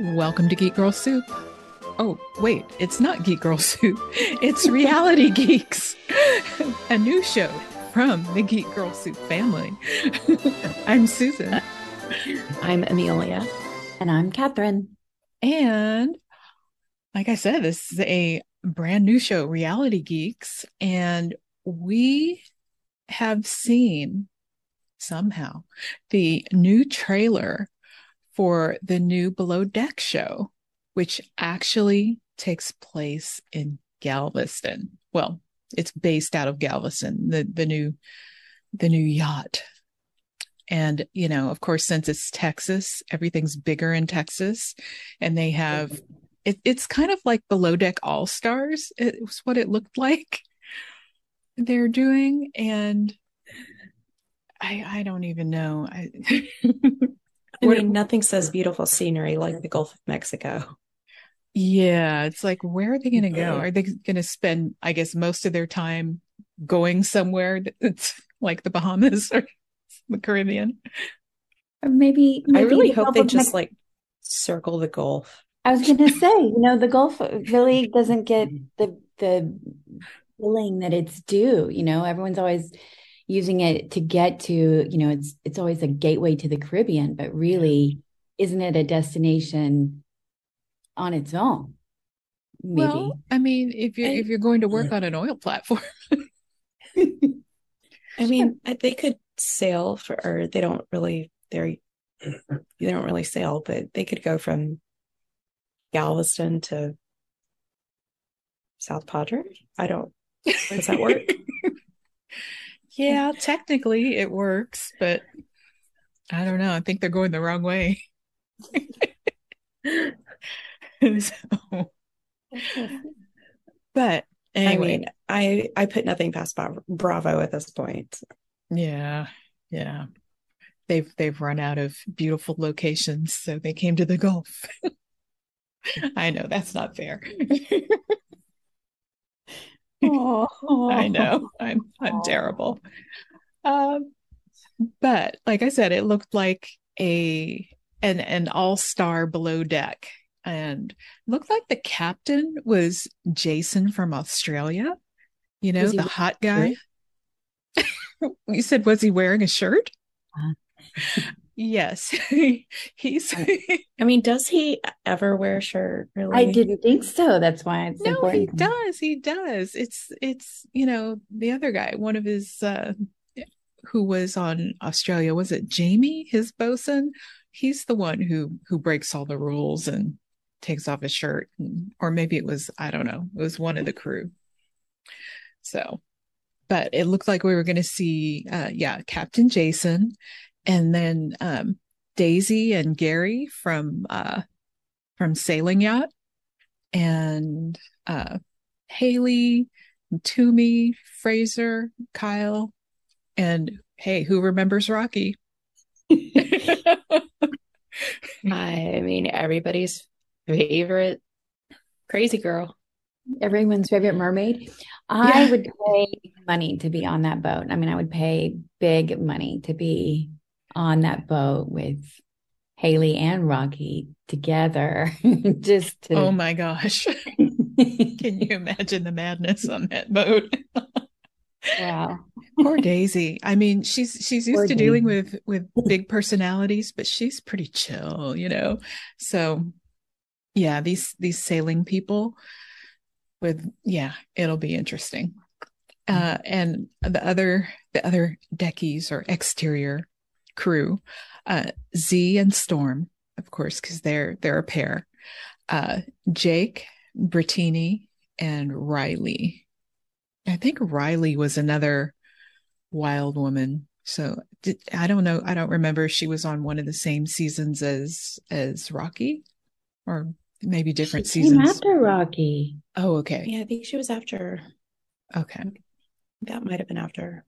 Welcome to Geek Girl Soup. Oh, wait, it's not Geek Girl Soup. It's Reality Geeks, a new show from the Geek Girl Soup family. I'm Susan. Uh, I'm Amelia. And I'm Catherine. And like I said, this is a brand new show, Reality Geeks. And we have seen somehow the new trailer for the new Below Deck show, which actually takes place in Galveston. Well, it's based out of Galveston, the the new the new yacht. And you know, of course, since it's Texas, everything's bigger in Texas, and they have it, it's kind of like Below Deck All Stars. It was what it looked like they're doing, and I I don't even know. I I mean, nothing says beautiful scenery like the Gulf of Mexico. Yeah, it's like, where are they going to go? Are they going to spend, I guess, most of their time going somewhere that's like the Bahamas or the Caribbean? Or maybe, maybe I really the hope Gulf they just Mex- like circle the Gulf. I was going to say, you know, the Gulf really doesn't get the the feeling that it's due. You know, everyone's always using it to get to, you know, it's it's always a gateway to the Caribbean, but really, isn't it a destination on its own? Maybe. Well, I mean, if you're I- if you're going to work on an oil platform, I mean, they could sail for, or they don't really, they're, they don't really sail, but they could go from Galveston to South Padre. I don't, does that work? yeah, technically it works, but I don't know. I think they're going the wrong way. so, but I anyway, mean, I, I put nothing past Bravo at this point. Yeah, yeah. They've they've run out of beautiful locations, so they came to the Gulf. I know that's not fair. I know. I'm I'm terrible. Um but like I said, it looked like a an an all-star below deck and looked like the captain was Jason from Australia. You know, the hot guy. You said, was he wearing a shirt? Uh. Yes. He's I mean, does he ever wear a shirt? Really? I didn't think so. That's why it's no, he does. He does. It's it's you know, the other guy, one of his uh who was on Australia, was it Jamie, his bosun? He's the one who who breaks all the rules and takes off his shirt and, or maybe it was I don't know. It was one of the crew. So, but it looked like we were going to see uh yeah, Captain Jason and then um Daisy and Gary from uh from Sailing Yacht and uh Haley, Tumi, Fraser, Kyle, and hey, who remembers Rocky? I mean, everybody's favorite crazy girl. Everyone's favorite mermaid. I Yeah. would pay money to be on that boat. I mean, I would pay big money to be on that boat with Haley and Rocky together, just to. oh my gosh. Can you imagine the madness on that boat? wow. Poor Daisy. I mean, she's she's used Poor to dealing with with big personalities, but she's pretty chill, you know. So yeah, these these sailing people with yeah, it'll be interesting. Uh and the other the other deckies or exterior crew, uh Z and Storm, of course, because they're they're a pair. Uh Jake, Brittini, and Riley. I think Riley was another wild woman. So did, I don't know. I don't remember if she was on one of the same seasons as as Rocky, or maybe different Came seasons. after Rocky. Oh, okay, Yeah, I think she was after. okay. That might have been after.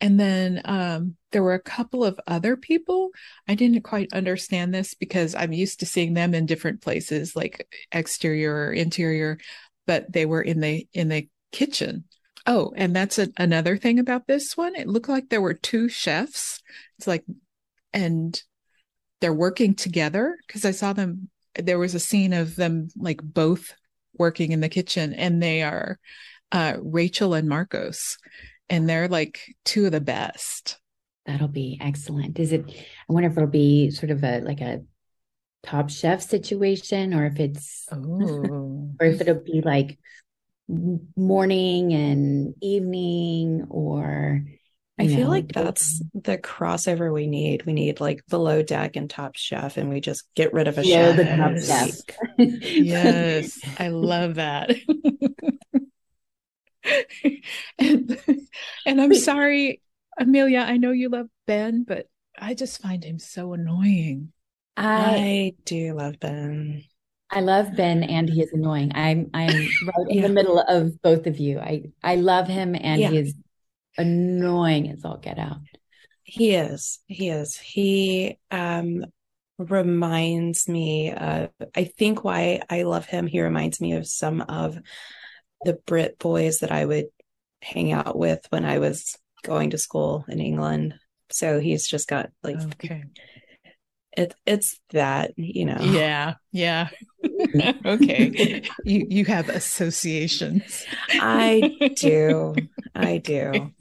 And then um, there were a couple of other people. I didn't quite understand this because I'm used to seeing them in different places, like exterior or interior, but they were in the in the kitchen. Oh, and that's a, another thing about this one. It looked like there were two chefs. It's like, and they're working together because I saw them there was a scene of them like both working in the kitchen and they are uh, Rachel and Marcos, and they're like two of the best. That'll be excellent. Is it? I wonder if it'll be sort of a like a top chef situation, or if it's, or if it'll be like morning and evening, or I feel know, like that's the crossover we need. We need like below deck and top chef, and we just get rid of a yeah, chef. The top chef. yes, I love that. and, and I'm sorry, Amelia. I know you love Ben, but I just find him so annoying. I, I do love Ben. I love Ben and he is annoying. I'm I'm right in yeah. the middle of both of you. I I love him and yeah. he is annoying as all get out. He is. He is. He um reminds me uh I think why I love him, he reminds me of some of the Brit boys that I would hang out with when I was going to school in England. So he's just got like okay. It it's that, you know. Yeah, yeah. okay. You you have associations. I do. I do.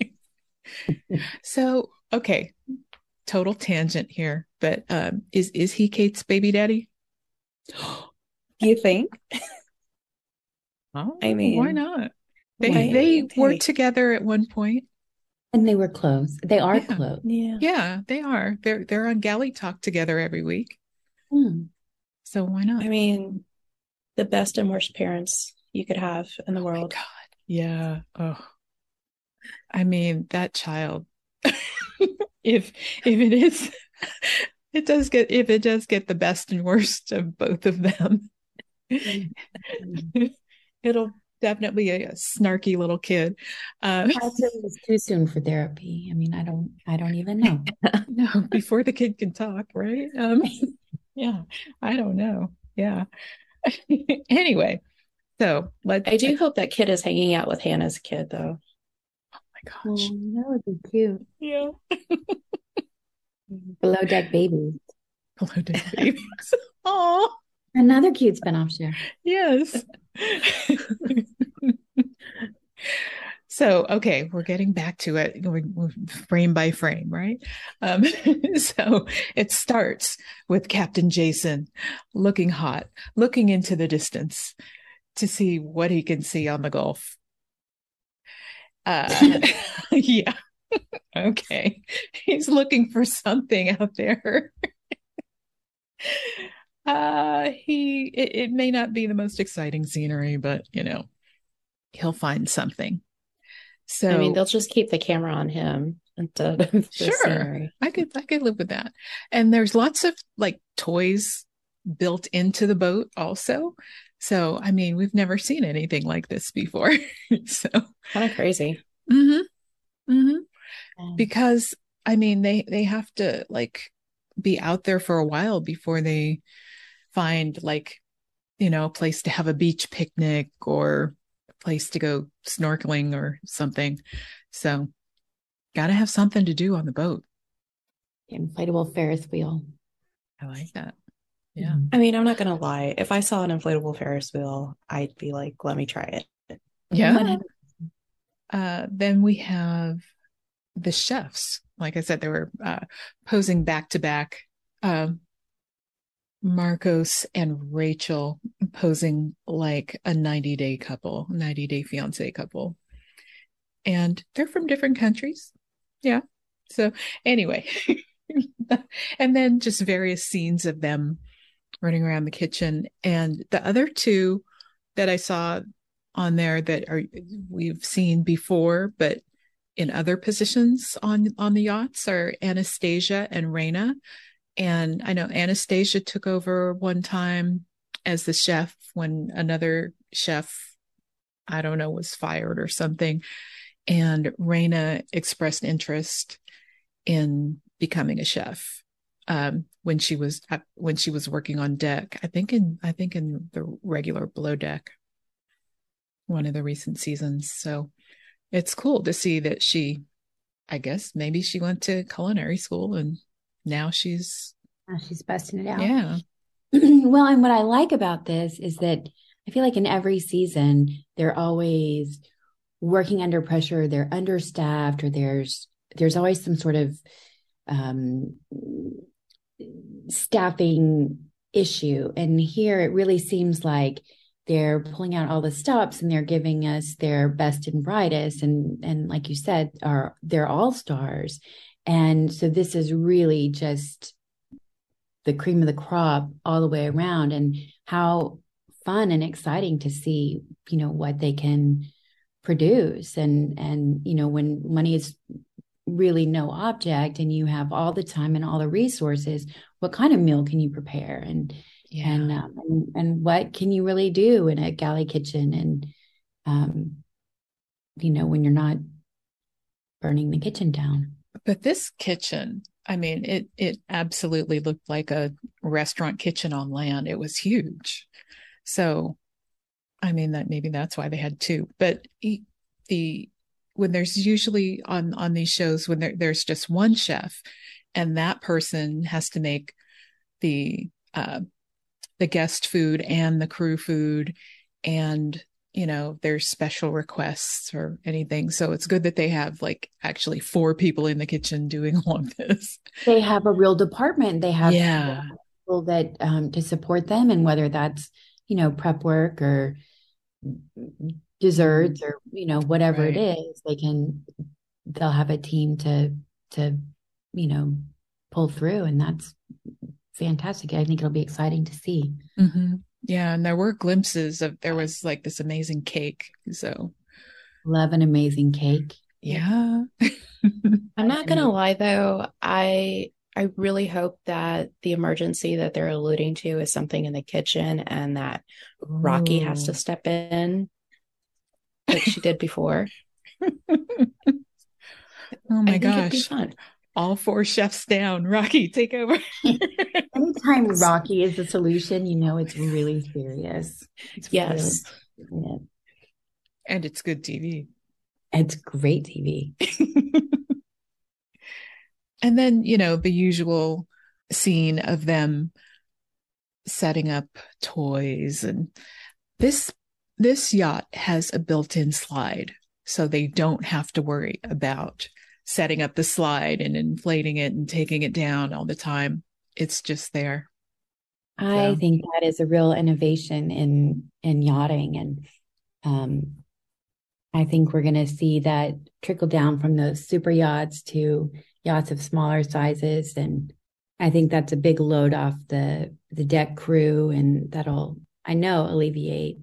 so, okay. Total tangent here, but um is is he Kate's baby daddy? Do you think? Oh, I mean, why not? They why, they worked together at one. And they were close. They are yeah. close. Yeah. Yeah, they are. They're they're on Galley Talk together every week. Hmm. So why not? I mean, the best and worst parents you could have in the oh world. God. Yeah. Oh. I mean, that child. if if it is it does get if it does get the best and worst of both of them. it'll definitely a, a snarky little kid. Uh, it was too soon for therapy. I mean, I don't, I don't even know. no, before the kid can talk, right? Um, yeah, I don't know. Yeah. anyway, so let I do hope that kid is hanging out with Hannah's kid, though. Oh my gosh, oh, that would be cute. Yeah. Below deck babies. Below deck babies. Oh. Another cute spinoff show. Yes. so, okay, we're getting back to it frame by frame, right? Um, so it starts with Captain Jason looking hot, looking into the distance to see what he can see on the Gulf. Uh, yeah. okay. He's looking for something out there uh he it, it, may not be the most exciting scenery but you know he'll find something. So i mean they'll just keep the camera on him instead of sure. scenery. i could i could live with that. And there's lots of like toys built into the boat also. So i mean we've never seen anything like this before. So kind of crazy. Mm-hmm. Mm-hmm. Because i mean they they have to like be out there for a while before they find like you know a place to have a beach picnic or a place to go snorkeling or something. So got to have something to do on the boat. Inflatable ferris wheel. I like that. Yeah. I mean i'm not gonna lie. If i saw an inflatable ferris wheel i'd be like let me try it. Yeah. Uh, then we have the chefs. Like i said they were uh, posing back to back. Um, Marcos and Rachel posing like a 90 day couple, 90 day fiance couple. And they're from different countries. Yeah. So, anyway, and then just various scenes of them running around the kitchen. And the other two that I saw on there that are we've seen before, but in other positions on on the yachts are Anastasia and Raina. And I know Anastasia took over one time as the chef when another chef, I don't know, was fired or something. And Raina expressed interest in becoming a chef um, when she was uh, when she was working on deck. I think in I think in the regular below deck, one of the recent seasons. So it's cool to see that she, I guess maybe she went to culinary school and now she's now she's busting it out. Yeah. well, and what I like about this is that I feel like in every season, they're always working under pressure, they're understaffed, or there's there's always some sort of um, staffing issue. And here it really seems like they're pulling out all the stops and they're giving us their best and brightest and and like you said are they're all stars and so this is really just the cream of the crop all the way around. And how fun and exciting to see you know what they can produce. And and you know when money is really no object and you have all the time and all the resources what kind of meal can you prepare? And yeah. and, um, and, and what can you really do in a galley kitchen? And um you know when you're not burning the kitchen down but this kitchen i mean it it absolutely looked like a restaurant kitchen on land. It was huge. So i mean that maybe that's why they had two. But the when there's usually on on these shows when there, there's just one chef and that person has to make the uh, the guest food and the crew food and you know there's special requests or anything so it's good that they have like actually four people in the kitchen doing all of this they have a real department they have yeah people that um, to support them and whether that's you know prep work or desserts or you know whatever right. it is they can they'll have a team to to you know pull through and that's fantastic. I think it'll be exciting to see. Mm-hmm. Yeah, and there were glimpses of there was like this amazing cake. So love an amazing cake. Yeah. I'm not gonna lie though, I I really hope that the emergency that they're alluding to is something in the kitchen and that Ooh. Rocky has to step in like she did before. oh my gosh all four chefs down. Rocky, take over. Anytime Rocky is the solution, you know it's really serious. It's yes. Really and it's good TV. It's great TV. and then, you know, the usual scene of them setting up toys and this this yacht has a built-in slide so they don't have to worry about setting up the slide and inflating it and taking it down all the time. It's just there. I so. think that is a real innovation in in yachting and um I think we're going to see that trickle down from those super yachts to yachts of smaller sizes and I think that's a big load off the the deck crew and that'll I know alleviate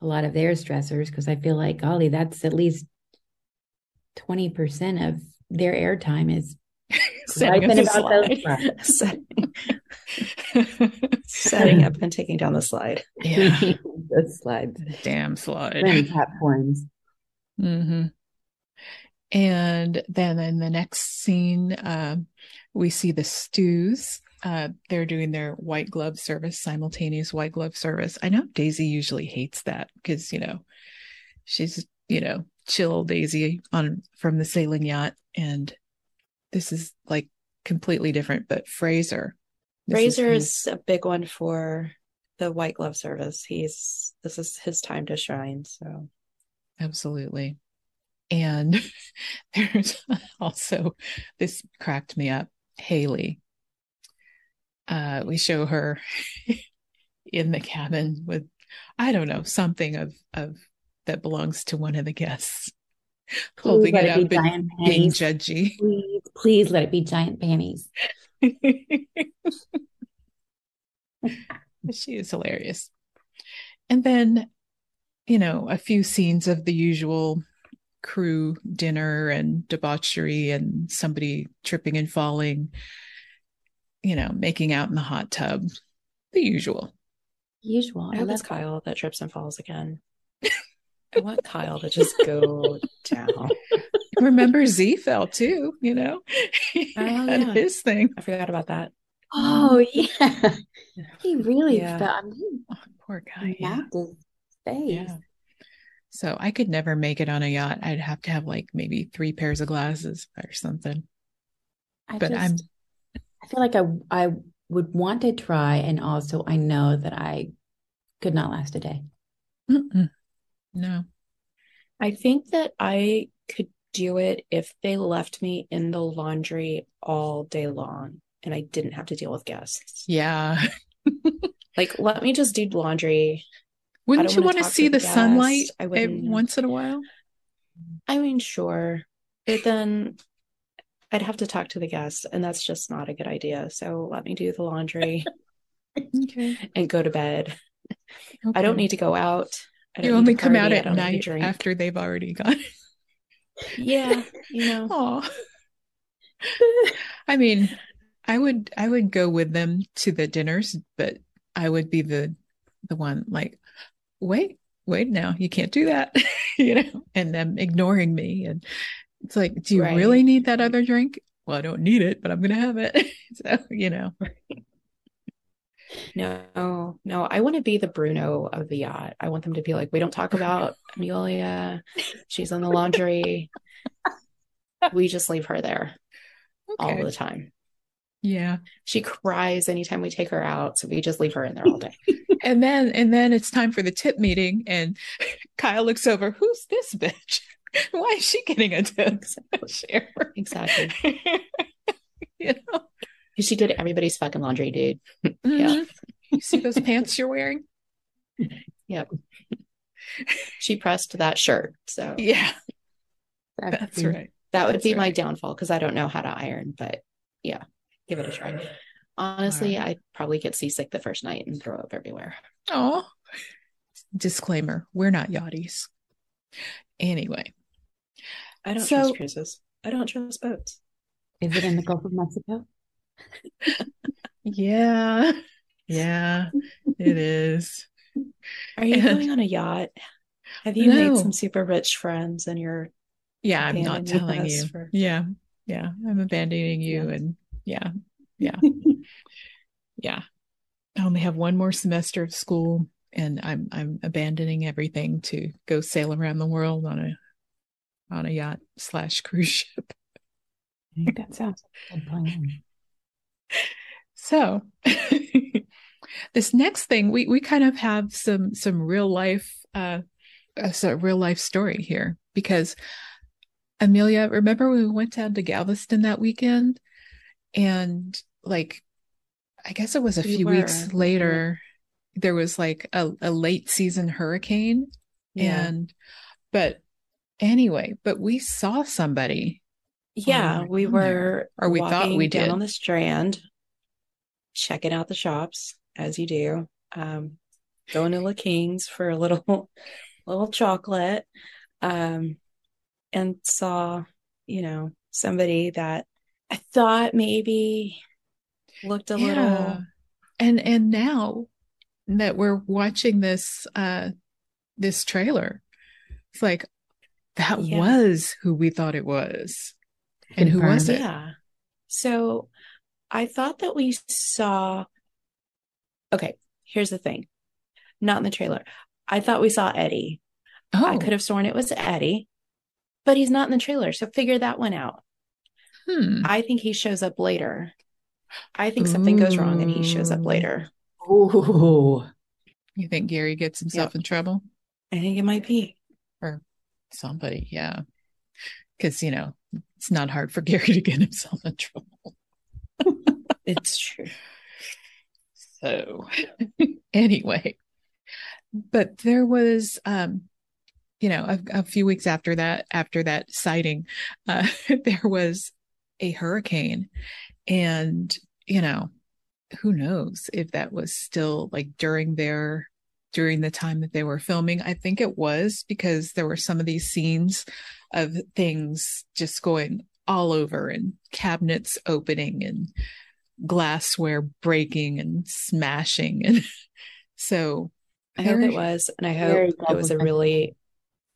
a lot of their stressors because I feel like golly that's at least 20% of their airtime is setting up, setting, setting up and taking down the slide. Yeah. the slide. Damn slide. And platforms. Mm-hmm. And then in the next scene, uh, we see the stews. Uh, they're doing their white glove service, simultaneous white glove service. I know Daisy usually hates that because, you know, she's, you know, chill Daisy on from the sailing yacht, and this is like completely different. But Fraser, Fraser is, is a big one for the white glove service. He's this is his time to shine. So absolutely. And there's also this cracked me up. Haley. Uh, we show her in the cabin with I don't know something of of that belongs to one of the guests. Holding it, it up and being judgy. Please, please let it be giant panties. she is hilarious. And then, you know, a few scenes of the usual crew dinner and debauchery and somebody tripping and falling, you know, making out in the hot tub. The usual. Usual. I, I hope it's Kyle that trips and falls again. I want Kyle to just go down. Remember Z fell too, you know? Oh, he oh, yeah. his thing. I forgot about that. Oh um, yeah. He really yeah. fell. I mean, oh, poor guy. Yeah. Face. Yeah. So I could never make it on a yacht. I'd have to have like maybe three pairs of glasses or something. I but just, I'm I feel like I I would want to try. And also, I know that I could not last a day. Mm-mm. No. I think that I could do it if they left me in the laundry all day long and I didn't have to deal with guests. Yeah. Like, let me just do laundry. Wouldn't you want to see the the sunlight. Once in a while? I mean, sure. But then I'd have to talk to the guests, and that's just not a good idea. So let me do the laundry Okay. and go to bed. I don't need to go out. You only come out at don't need to night after they've already gone. Yeah, you know. Oh. I mean, I would I would go with them to the dinners, but I would be the the one like, wait, wait now, you can't do that, you know, and them ignoring me. And it's like, do you Right. really need that other drink? Well, I don't need it, but I'm gonna have it. So, you know. No, no, I want to be the Bruno of the yacht. I want them to be like, we don't talk about Amelia. She's in the laundry. We just leave her there all the time. Yeah. She cries anytime we take her out, so we just leave her in there all day. And then and then it's time for the tip meeting and Kyle looks over, who's this bitch? Why is she getting a tip? Share. Exactly. you know? She did everybody's fucking laundry, dude. Yeah. Mhm. You see those pants you're wearing? Yep. She pressed that shirt. So Yeah, that's right. that would That's be my downfall because I don't know how to iron, but yeah, give it a try. Honestly, All I'd probably get seasick the first night and throw up everywhere. Oh. Disclaimer, we're not yachties. Anyway, I don't So- trust cruises. I don't trust boats. Is it in the Gulf of Mexico? Yeah. Yeah, it is. Are you And- going on a yacht? Have you No. made some super rich friends and you're Yeah, I'm not telling you. for- Yeah. Yeah, I'm abandoning you Yeah. and yeah. Yeah. Yeah. I only have one more semester of school and I'm I'm abandoning everything to go sail around the world on a on a yacht slash cruise ship. I think that sounds like a good plan. So this next thing we we kind of have some some real life uh a real life story here because Amelia, remember when we went down to Galveston that weekend and like I guess it was a We few were. weeks later there was like a, a late season hurricane yeah. and but anyway, but we saw somebody Yeah, we we were were Or we thought walking we down did. on the strand, checking out the shops as you do. Um, going to LaKing's for a little little chocolate. Um, and saw, you know, somebody that I thought maybe looked a little and and now that we're watching this uh this trailer it's like that Yeah. was who we thought it was and who was Confirmed. it Yeah. So I thought that we saw. Okay, here's the thing. Not in the trailer. I thought we saw Eddie. oh I could have sworn it was Eddie, but he's not in the trailer. So figure that one out. hmm. I think he shows up later. I think something goes wrong and he shows up later. Ooh. you think Gary gets himself in trouble I think it might be. Or somebody yeah because you know it's not hard for Gary to get himself in trouble It's true. So anyway, but there was, um, you know, a, a few weeks after that, after that sighting, uh, there was a hurricane and, you know, who knows if that was still like during their, during the time that they were filming. I think it was because there were some of these scenes of things just going all over and cabinets opening and glassware breaking and smashing and so I hope it was. And I hope it was a really,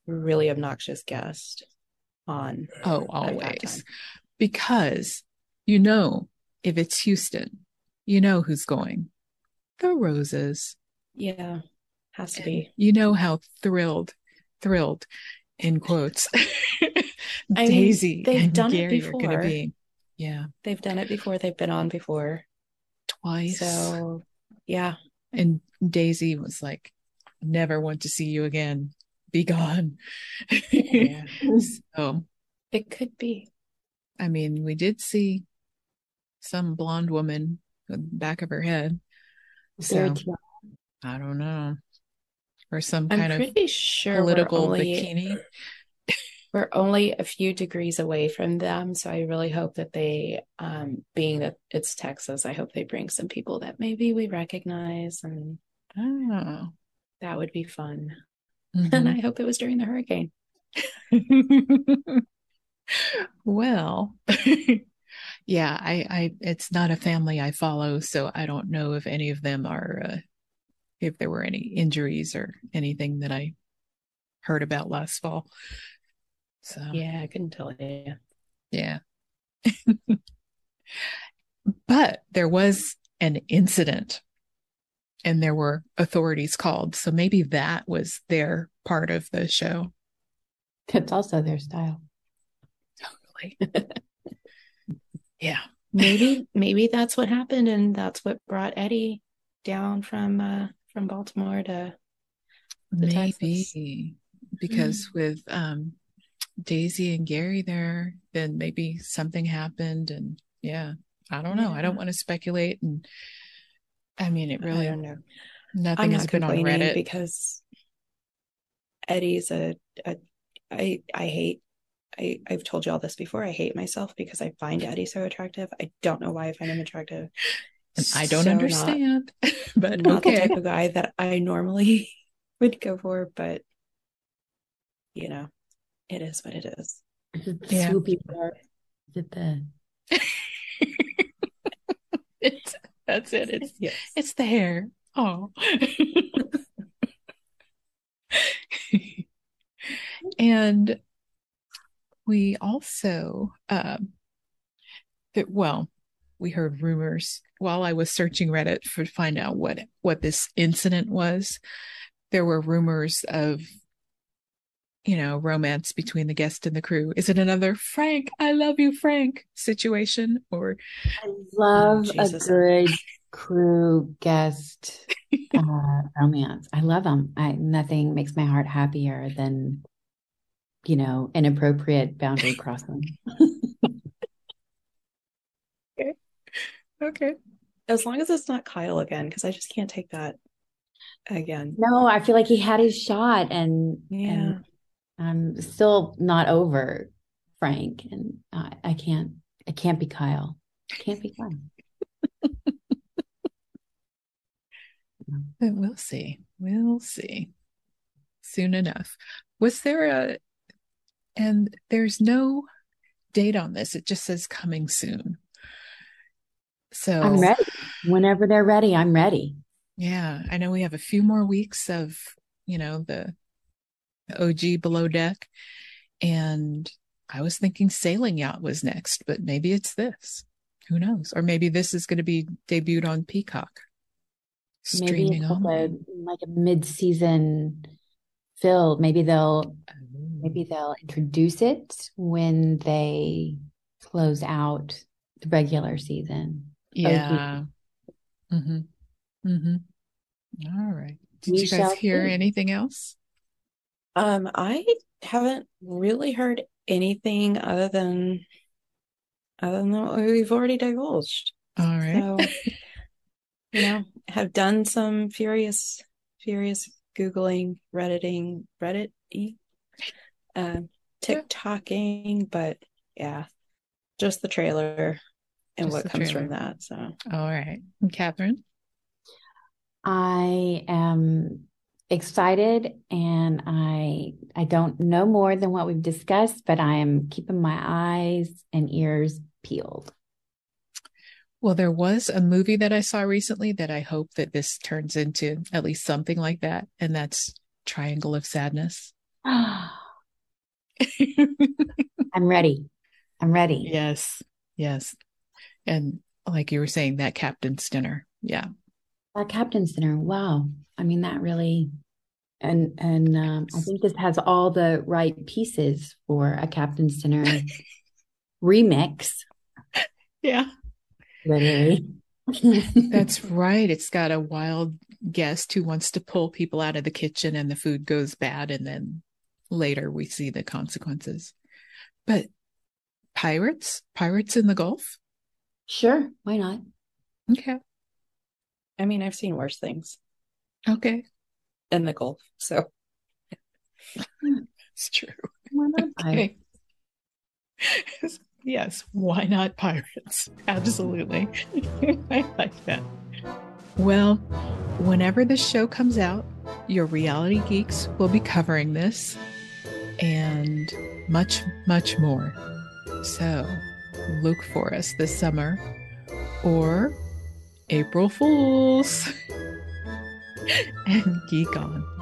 really obnoxious guest on. oh always because you know if it's Houston you know who's going the roses Yeah, has to be. you know how thrilled thrilled in quotes I mean, Daisy they've and done it Gary are going to before. be yeah They've done it before. They've been on before. twice. So, yeah. And Daisy was like, never want to see you again. Be gone. Yeah. so, It could be. I mean, we did see some blonde woman with the back of her head. So, I don't know. Or some I'm kind of sure political we're only, bikini. we're only a few degrees away from them. So I really hope that they, um, being that it's Texas, I hope they bring some people that maybe we recognize and Oh. that would be fun. Mhm. And I hope it was during the hurricane. well, yeah, I, I, it's not a family I follow, so I don't know if any of them are, uh, if there were any injuries or anything that I heard about last fall. So, Yeah, I couldn't tell you. yeah. but there was an incident and there were authorities called. So maybe that was their part of the show. That's also their style. Totally. yeah. Maybe, maybe that's what happened, and that's what brought Eddie down from uh from Baltimore to to Texas. Maybe because with um Daisy and Gary there, then maybe something happened and yeah, I don't know. I don't want to speculate and I mean it really I don't know. nothing I'm has not been on Reddit. because Eddie's a, a I I hate I I've told you all this before. I hate myself because I find Eddie so attractive. I don't know why I find him attractive. And I don't So not- understand. but Not, the type of guy that I normally would go for, but you know, it is what it is. Is the Yeah. swoopy part? Is it the it's that's it. It's Yes. it's the hair. Oh. and we also um that well we heard rumors while I was searching Reddit for to find out what what this incident was. There were rumors of you know romance between the guest and the crew. Is it another Frank, I love you, Frank situation or I love a Jesus. good crew guest uh, romance. I love them. I nothing makes my heart happier than you know inappropriate boundary crossing. okay. As long as it's not Kyle again, because I just can't take that again. No, I feel like he had his shot, and Yeah. and I'm still not over Frank, and I, I can't. I can't be Kyle. I can't be Kyle. But we'll see. We'll see. Soon enough. Was there a, and there's no date on this. It just says coming soon. So, I'm ready. Whenever they're ready, I'm ready. yeah, I know we have a few more weeks of, you know, the, OG below deck. And I was thinking Sailing Yacht was next, but maybe it's this. Who knows? Or maybe this is going to be debuted on Peacock. Maybe Streaming like only. a like a mid-season fill. Maybe they'll maybe they'll introduce it when they close out the regular season. Yeah. Mm-hmm. Mm-hmm. All right. Did We you guys hear see. anything else? Um, I haven't really heard anything other than other than what we've already divulged. All right. So, you know, have done some furious, furious Googling, Redditing, Reddit, uh, TikToking, but yeah, just the trailer and Just what comes trailer. from that. So, All right. And Catherine? I am excited and I I don't know more than what we've discussed, but I am keeping my eyes and ears peeled. Well, there was a movie that I saw recently that I hope that this turns into at least something like that, and that's Triangle of Sadness. I'm ready. I'm ready. yes. Yes. And like you were saying, that captain's dinner. Yeah. That Captain's Dinner. Wow. I mean, that really, and and um, I think this has all the right pieces for a Captain's Dinner remix. Yeah. Literally. That's right. It's got a wild guest who wants to pull people out of the kitchen and the food goes bad. And then later we see the consequences. But pirates, pirates in the Gulf? Sure. Why not? Okay. I mean, I've seen worse things Okay. in the Gulf. So It's true. Why not? Okay. yes. Why not pirates? Absolutely. I like that. Well, whenever the show comes out, your reality geeks will be covering this and much, much more. So look for us this summer or April Fools and geek on.